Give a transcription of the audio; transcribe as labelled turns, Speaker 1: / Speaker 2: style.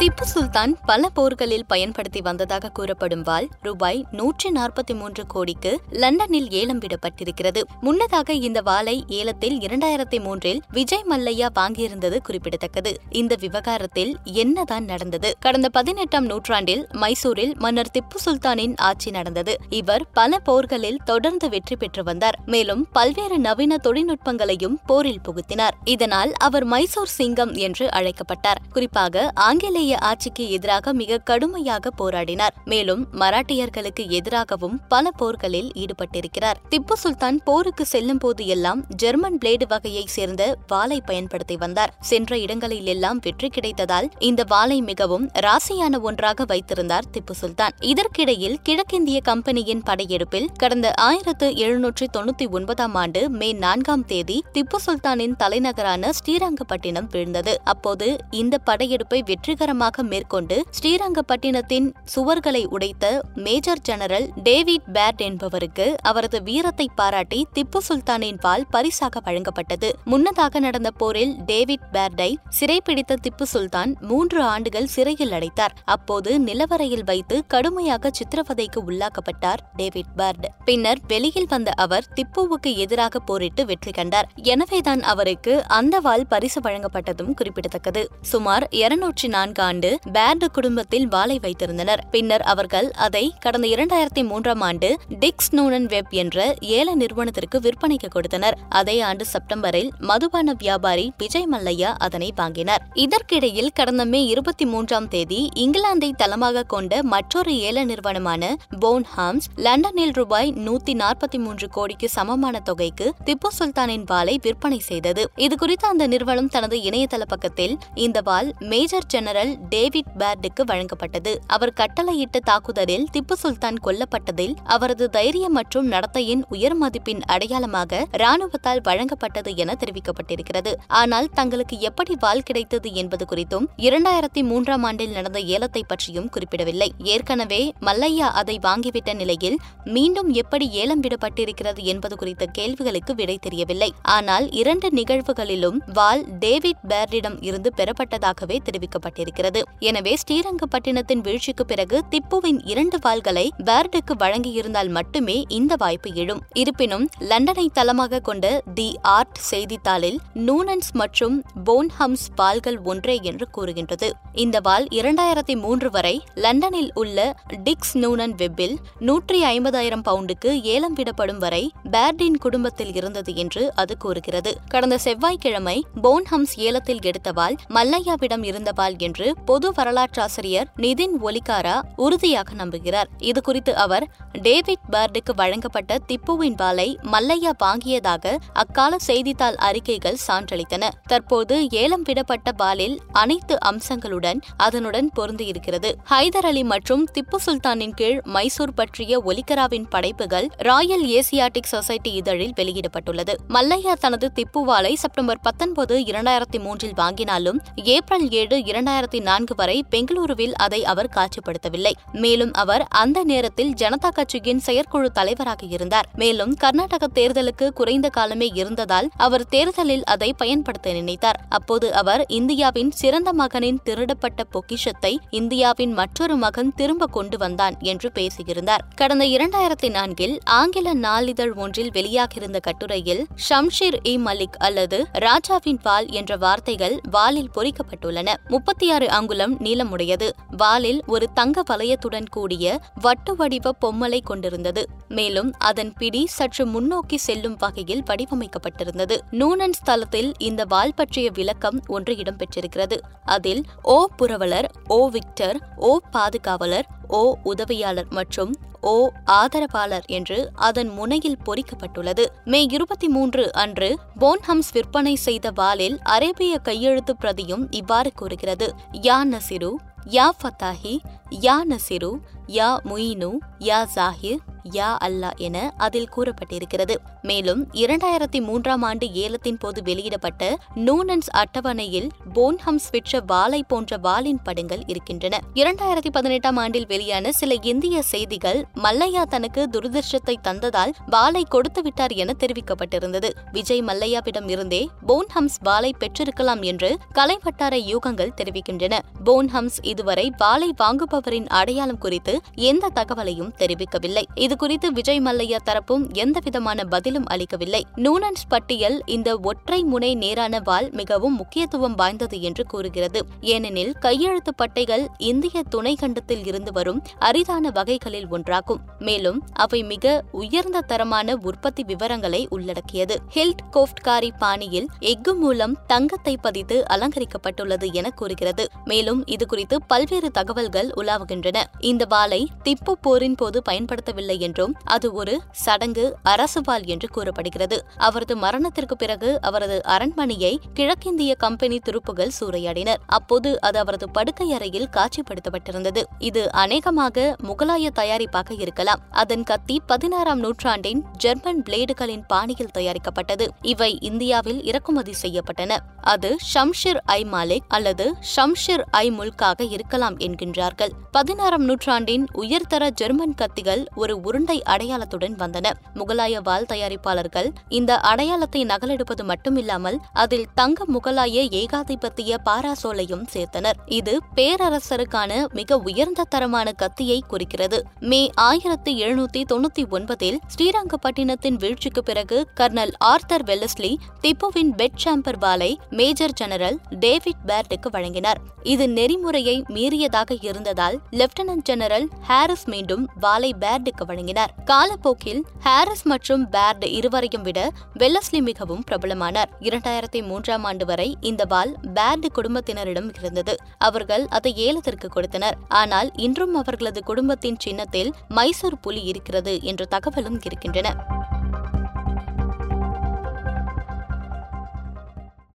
Speaker 1: Tipu Sultan பல போர்களில் பயன்படுத்தி வந்ததாக கூறப்படும் வாள் ரூபாய் நூற்றி நாற்பத்தி மூன்று கோடிக்கு லண்டனில் ஏலம் விடப்பட்டிருக்கிறது. முன்னதாக இந்த வாளை ஏலத்தில் இரண்டாயிரத்தி மூன்றில் விஜய் மல்லையா வாங்கியிருந்தது குறிப்பிடத்தக்கது. இந்த விவகாரத்தில் என்னதான் நடந்தது? கடந்த பதினெட்டாம் நூற்றாண்டில் மைசூரில் மன்னர் திப்பு சுல்தானின் ஆட்சி நடந்தது. இவர் பல போர்களில் தொடர்ந்து வெற்றி பெற்று வந்தார். மேலும் பல்வேறு நவீன தொழில்நுட்பங்களையும் போரில் புகுத்தினார். இதனால் அவர் மைசூர் சிங்கம் என்று அழைக்கப்பட்டார். குறிப்பாக ஆங்கிலேய ஆட்சிக்கு எதிராக மிக கடுமையாக போராடினார். மேலும் மராட்டியர்களுக்கு எதிராகவும் பல போர்களில் ஈடுபட்டிருக்கிறார். திப்பு சுல்தான் போருக்கு செல்லும் போது எல்லாம் ஜெர்மன் பிளேடு வகையை சேர்ந்த வாளை பயன்படுத்தி வந்தார். சென்ற இடங்களில் எல்லாம் வெற்றி கிடைத்ததால் இந்த வாளை மிகவும் ராசியான ஒன்றாக வைத்திருந்தார் திப்பு சுல்தான். இதற்கிடையில் கிழக்கிந்திய கம்பெனியின் படையெடுப்பில் கடந்த ஆயிரத்து எழுநூற்றி தொண்ணூத்தி ஒன்பதாம் ஆண்டு மே நான்காம் தேதி திப்பு சுல்தானின் தலைநகரான ஸ்ரீரங்கப்பட்டினம் வீழ்ந்தது. அப்போது இந்த படையெடுப்பை வெற்றிகரமாக மேற்கொண்டு ஸ்ரீரங்கப்பட்டினத்தின் சுவர்களை உடைத்த மேஜர் ஜெனரல் டேவிட் பேர்ட் என்பவருக்கு அவரது வீரத்தை பாராட்டி திப்பு சுல்தானின் பால் பரிசாக வழங்கப்பட்டது. முன்னதாக நடந்த போரில் டேவிட் பேர்டை சிறைப்பிடித்த திப்பு சுல்தான் மூன்று ஆண்டுகள் சிறையில் அடைத்தார். அப்போது நிலவரையில் வைத்து கடுமையாக சித்திரவதைக்கு உள்ளாக்கப்பட்டார் டேவிட் பேர்ட். பின்னர் வெளியில் வந்த அவர் திப்புவுக்கு எதிராக போரிட்டு வெற்றி கண்டார். எனவேதான் அவருக்கு அந்த வாள் பரிசு வழங்கப்பட்டதும் குறிப்பிடத்தக்கது. சுமார் இருநூற்றி நான்கு ஆண்டு பேர்டு குடும்பத்தில் வாளை வைத்திருந்தனர். பின்னர் அவர்கள் அதை கடந்த இரண்டாயிரத்தி மூன்றாம் ஆண்டு டிக்ஸ் நூனன் வெப் என்ற ஏல நிறுவனத்திற்கு விற்பனைக்கு கொடுத்தனர். அதே ஆண்டு செப்டம்பரில் மதுபான வியாபாரி விஜய் மல்லையா அதனை வாங்கினார். இதற்கிடையில் கடந்த மே இருபத்தி மூன்றாம் தேதி இங்கிலாந்தை தளமாக கொண்ட மற்றொரு ஏல நிறுவனமான போன் ஹாம்ஸ் லண்டனில் ரூபாய் நூத்தி நாற்பத்தி மூன்று கோடிக்கு சமமான தொகைக்கு திப்பு சுல்தானின் வாளை விற்பனை செய்தது. இதுகுறித்து அந்த நிறுவனம் தனது இணையதள பக்கத்தில் இந்த பால் மேஜர் ஜெனரல் டேவிட் பேர்டுக்கு வழங்கப்பட்டது. அவர் கட்டளையிட்ட தாக்குதலில் திப்பு சுல்தான் கொல்லப்பட்டதில் அவரது தைரியம் மற்றும் நடத்தையின் உயர் மதிப்பின் அடையாளமாக ராணுவத்தால் வழங்கப்பட்டது என தெரிவிக்கப்பட்டிருக்கிறது. ஆனால் தங்களுக்கு எப்படி வாள் கிடைத்தது என்பது குறித்தும் இரண்டாயிரத்தி மூன்றாம் ஆண்டில் நடந்த ஏலத்தை பற்றியும் குறிப்பிடவில்லை. ஏற்கனவே மல்லையா அதை வாங்கிவிட்ட நிலையில் மீண்டும் எப்படி ஏலம் விடப்பட்டிருக்கிறது என்பது குறித்த கேள்விகளுக்கு விடை தெரியவில்லை. ஆனால் இரண்டு நிகழ்வுகளிலும் வாள் டேவிட் பேர்டிடம் இருந்து பெறப்பட்டதாகவே தெரிவிக்கப்பட்டிருக்கிறது. எனவே ஸ்ரீரங்கப்பட்டினத்தின் வீழ்ச்சிக்கு பிறகு திப்புவின் இரண்டு வாள்களை பேர்டுக்கு வழங்கியிருந்தால் மட்டுமே இந்த வாய்ப்பு எழும். இருப்பினும் லண்டனை தளமாக கொண்ட தி ஆர்ட் செய்தித்தாளில் நூனன்ஸ் மற்றும் போன்ஹம்ஸ் வாள்கள் ஒன்றே என்று கூறுகின்றது. இந்த வாள் இரண்டாயிரத்தி மூன்று வரை லண்டனில் உள்ள டிக்ஸ் நூனன் வெப்பில் நூற்றி ஐம்பதாயிரம் பவுண்டுக்கு ஏலம் விடப்படும் வரை பேர்டின் குடும்பத்தில் இருந்தது என்று அது கூறுகிறது. கடந்த செவ்வாய்க்கிழமை போன்ஹம்ஸ் ஏலத்தில் எடுத்த வால் மல்லையாவிடம் இருந்த வால் என்று பொது வரலாற்றாசிரியர் நிதின் ஒலிகாரா உறுதியாக நம்புகிறார். இது குறித்து அவர் டேவிட் பர்டுக்கு வழங்கப்பட்ட திப்புவின் வாளை மல்லையா வாங்கியதாக அக்கால செய்தித்தாள் அறிக்கைகள் சான்றளித்தன. தற்போது ஏலம் விடப்பட்ட பாலில் அனைத்து அம்சங்களுடன் அதனுடன் பொருந்தியிருக்கிறது. ஹைதர் அலி மற்றும் திப்பு சுல்தானின் கீழ் மைசூர் பற்றிய ஒலிகராவின் படைப்புகள் ராயல் ஏசியாட்டிக் சொசைட்டி இதழில் வெளியிடப்பட்டுள்ளது. மல்லையா தனது திப்பு வாளை செப்டம்பர் பத்தொன்பது இரண்டாயிரத்தி மூன்றில் வாங்கினாலும் ஏப்ரல் ஏழு இரண்டாயிரத்தி நான்கு வரை பெங்களூருவில் அதை அவர் காட்சிப்படுத்தவில்லை. மேலும் அவர் அந்த நேரத்தில் ஜனதா கட்சியின் செயற்குழு தலைவராக இருந்தார். மேலும் கர்நாடக தேர்தலுக்கு குறைந்த காலமே இருந்ததால் அவர் தேர்தலில் அதை பயன்படுத்த நினைத்தார். அப்போது அவர் இந்தியாவின் சிறந்த மகனின் திருடப்பட்ட பொக்கிஷத்தை இந்தியாவின் மற்றொரு மகன் திரும்ப கொண்டு வந்தான் என்று பேசியிருந்தார். கடந்த இரண்டாயிரத்தி நான்கில் ஆங்கில நாளிதழ் ஒன்றில் வெளியாகியிருந்த கட்டுரையில் ஷம்ஷீர் இ மலிக் அல்லது ராஜாவின் வால் என்ற வார்த்தைகள் வாலில் பொறிக்கப்பட்டுள்ளன. முப்பத்தி ஆறு அங்குலம் நீளமுடையது. வாலில் ஒரு தங்க வளையத்துடன் கூடிய வட்டு வடிவ பொம்மலை கொண்டிருந்தது. மேலும் அதன் பிடி சற்று முன்னோக்கி செல்லும் வகையில் வடிவமைக்கப்பட்டிருந்தது. நூனன் ஸ்தலத்தில் இந்த வால் பற்றிய விளக்கம் ஒன்று இடம்பெற்றிருக்கிறது. அதில் ஓ புரவலர் ஓ விக்டர் ஓ பாதுகாவலர் ஓ உதவியாளர் மற்றும் ஓ ஆதரவாளர் என்று அதன் முனையில் பொறிக்கப்பட்டுள்ளது. மே இருபத்தி மூன்று அன்று போன்ஹம்ஸ் விற்பனை செய்த வாலில் அரேபிய கையெழுத்து பிரதியும் இவ்வாறு கூறுகிறது. யா நசிரு யா ஃபத்தாஹி யா நசிரு யா முயினு யா ஜாஹிர் யா அல்லா என அதில் கூறப்பட்டிருக்கிறது. மேலும் இரண்டாயிரத்தி மூன்றாம் ஆண்டு ஏலத்தின் போது வெளியிடப்பட்ட நூனன்ஸ் அட்டவணையில் போன்ஹம்ஸ் விற்ற வாளை போன்ற வாளின் படங்கள் இருக்கின்றன. இரண்டாயிரத்தி பதினெட்டாம் ஆண்டில் வெளியான சில இந்திய செய்திகள் மல்லையா தனக்கு துரதிருஷ்டத்தை தந்ததால் வாளை கொடுத்து விட்டார் என தெரிவிக்கப்பட்டிருந்தது. விஜய் மல்லையாவிடம் இருந்தே போன்ஹம்ஸ் வாளை பெற்றிருக்கலாம் என்று கலைவட்டார யூகங்கள் தெரிவிக்கின்றன. போன்ஹம்ஸ் இதுவரை வாளை வாங்குபவரின் அடையாளம் குறித்து எந்த தகவலையும் தெரிவிக்கவில்லை. இதுகுறித்து விஜய் மல்லையா தரப்பும் எந்தவிதமான பதிலும் அளிக்கவில்லை. நூனன்ஸ் பட்டியல் இந்த ஒற்றை முனை நேரான வால் மிகவும் முக்கியத்துவம் வாய்ந்தது என்று கூறுகிறது. ஏனெனில் கையெழுத்து பட்டைகள் இந்திய துணை கண்டத்தில் இருந்து வரும் அரிதான வகைகளில் ஒன்றாகும். மேலும் அவை மிக உயர்ந்த தரமான உற்பத்தி விவரங்களை உள்ளடக்கியது. ஹில்ட் கோஃப்ட்காரி பாணியில் எஃகு மூலம் தங்கத்தை பதித்து அலங்கரிக்கப்பட்டுள்ளது என கூறுகிறது. மேலும் இது குறித்து பல்வேறு தகவல்கள் உலாவுகின்றன. இந்த வாளை திப்பு போரின் போது பயன்படுத்தவில்லை என்றும் அது ஒரு சடங்கு அரசுவால் என்று கூறப்படுகிறது. அவரது மரணத்திற்கு பிறகு அவரது அரண்மனையை கிழக்கிந்திய கம்பெனி துருப்புகள் சூறையாடினர். அப்போது அது அவரது படுக்கை அறையில் காட்சிப்படுத்தப்பட்டிருந்தது. இது அநேகமாக முகலாய தயாரிப்பாக இருக்கலாம். அதன் கத்தி பதினாறாம் நூற்றாண்டின் ஜெர்மன் பிளேடுகளின் பாணியில் தயாரிக்கப்பட்டது. இவை இந்தியாவில் இறக்குமதி செய்யப்பட்டன. அது ஷம்ஷிர் ஐ மாலிக் அல்லது ஷம்ஷிர் ஐ முல்காக இருக்கலாம் என்கின்றார்கள். பதினாறாம் நூற்றாண்டின் உயர்தர ஜெர்மன் கத்திகள் ஒரு உருண்டை அடையாளத்துடன் வந்தன. முகலாய வால் தயாரிப்பாளர்கள் இந்த அடையாளத்தை நகலெடுப்பது மட்டுமில்லாமல் அதில் தங்க முகலாய ஏகாதிபத்திய பாராசோலையும் சேர்த்தனர். இது பேரரசருக்கான மிக உயர்ந்த தரமான கத்தியை குறிக்கிறது. மே ஆயிரத்தி எழுநூத்தி தொண்ணூத்தி ஒன்பதில் ஸ்ரீரங்கப்பட்டினத்தின் வீழ்ச்சிக்கு பிறகு கர்னல் ஆர்தர் வெல்லஸ்லி திப்புவின் பெட் சாம்பர் வாலை மேஜர் ஜெனரல் டேவிட் பேர்டுக்கு வழங்கினார். இது நெறிமுறையை மீறியதாக இருந்ததால் லெப்டினன்ட் ஜெனரல் ஹாரிஸ் மீண்டும் வாலை பேர்டுக்கு வழங்கினார். காலப்போக்கில் ஹாரிஸ் மற்றும் பேர்ட் பேர்டு இருவரையும் விட வெல்லஸ்லி மிகவும் பிரபலமானார். இரண்டாயிரத்தி மூன்றாம் ஆண்டு வரை இந்த வால் பேர்டு குடும்பத்தினரிடம் இருந்தது. அவர்கள் அதை ஏலத்திற்கு கொடுத்தனர். ஆனால் இன்றும் அவர்களது குடும்பத்தின் சின்னத்தில் மைசூர் புலி இருக்கிறது என்ற தகவலும் இருக்கின்றன.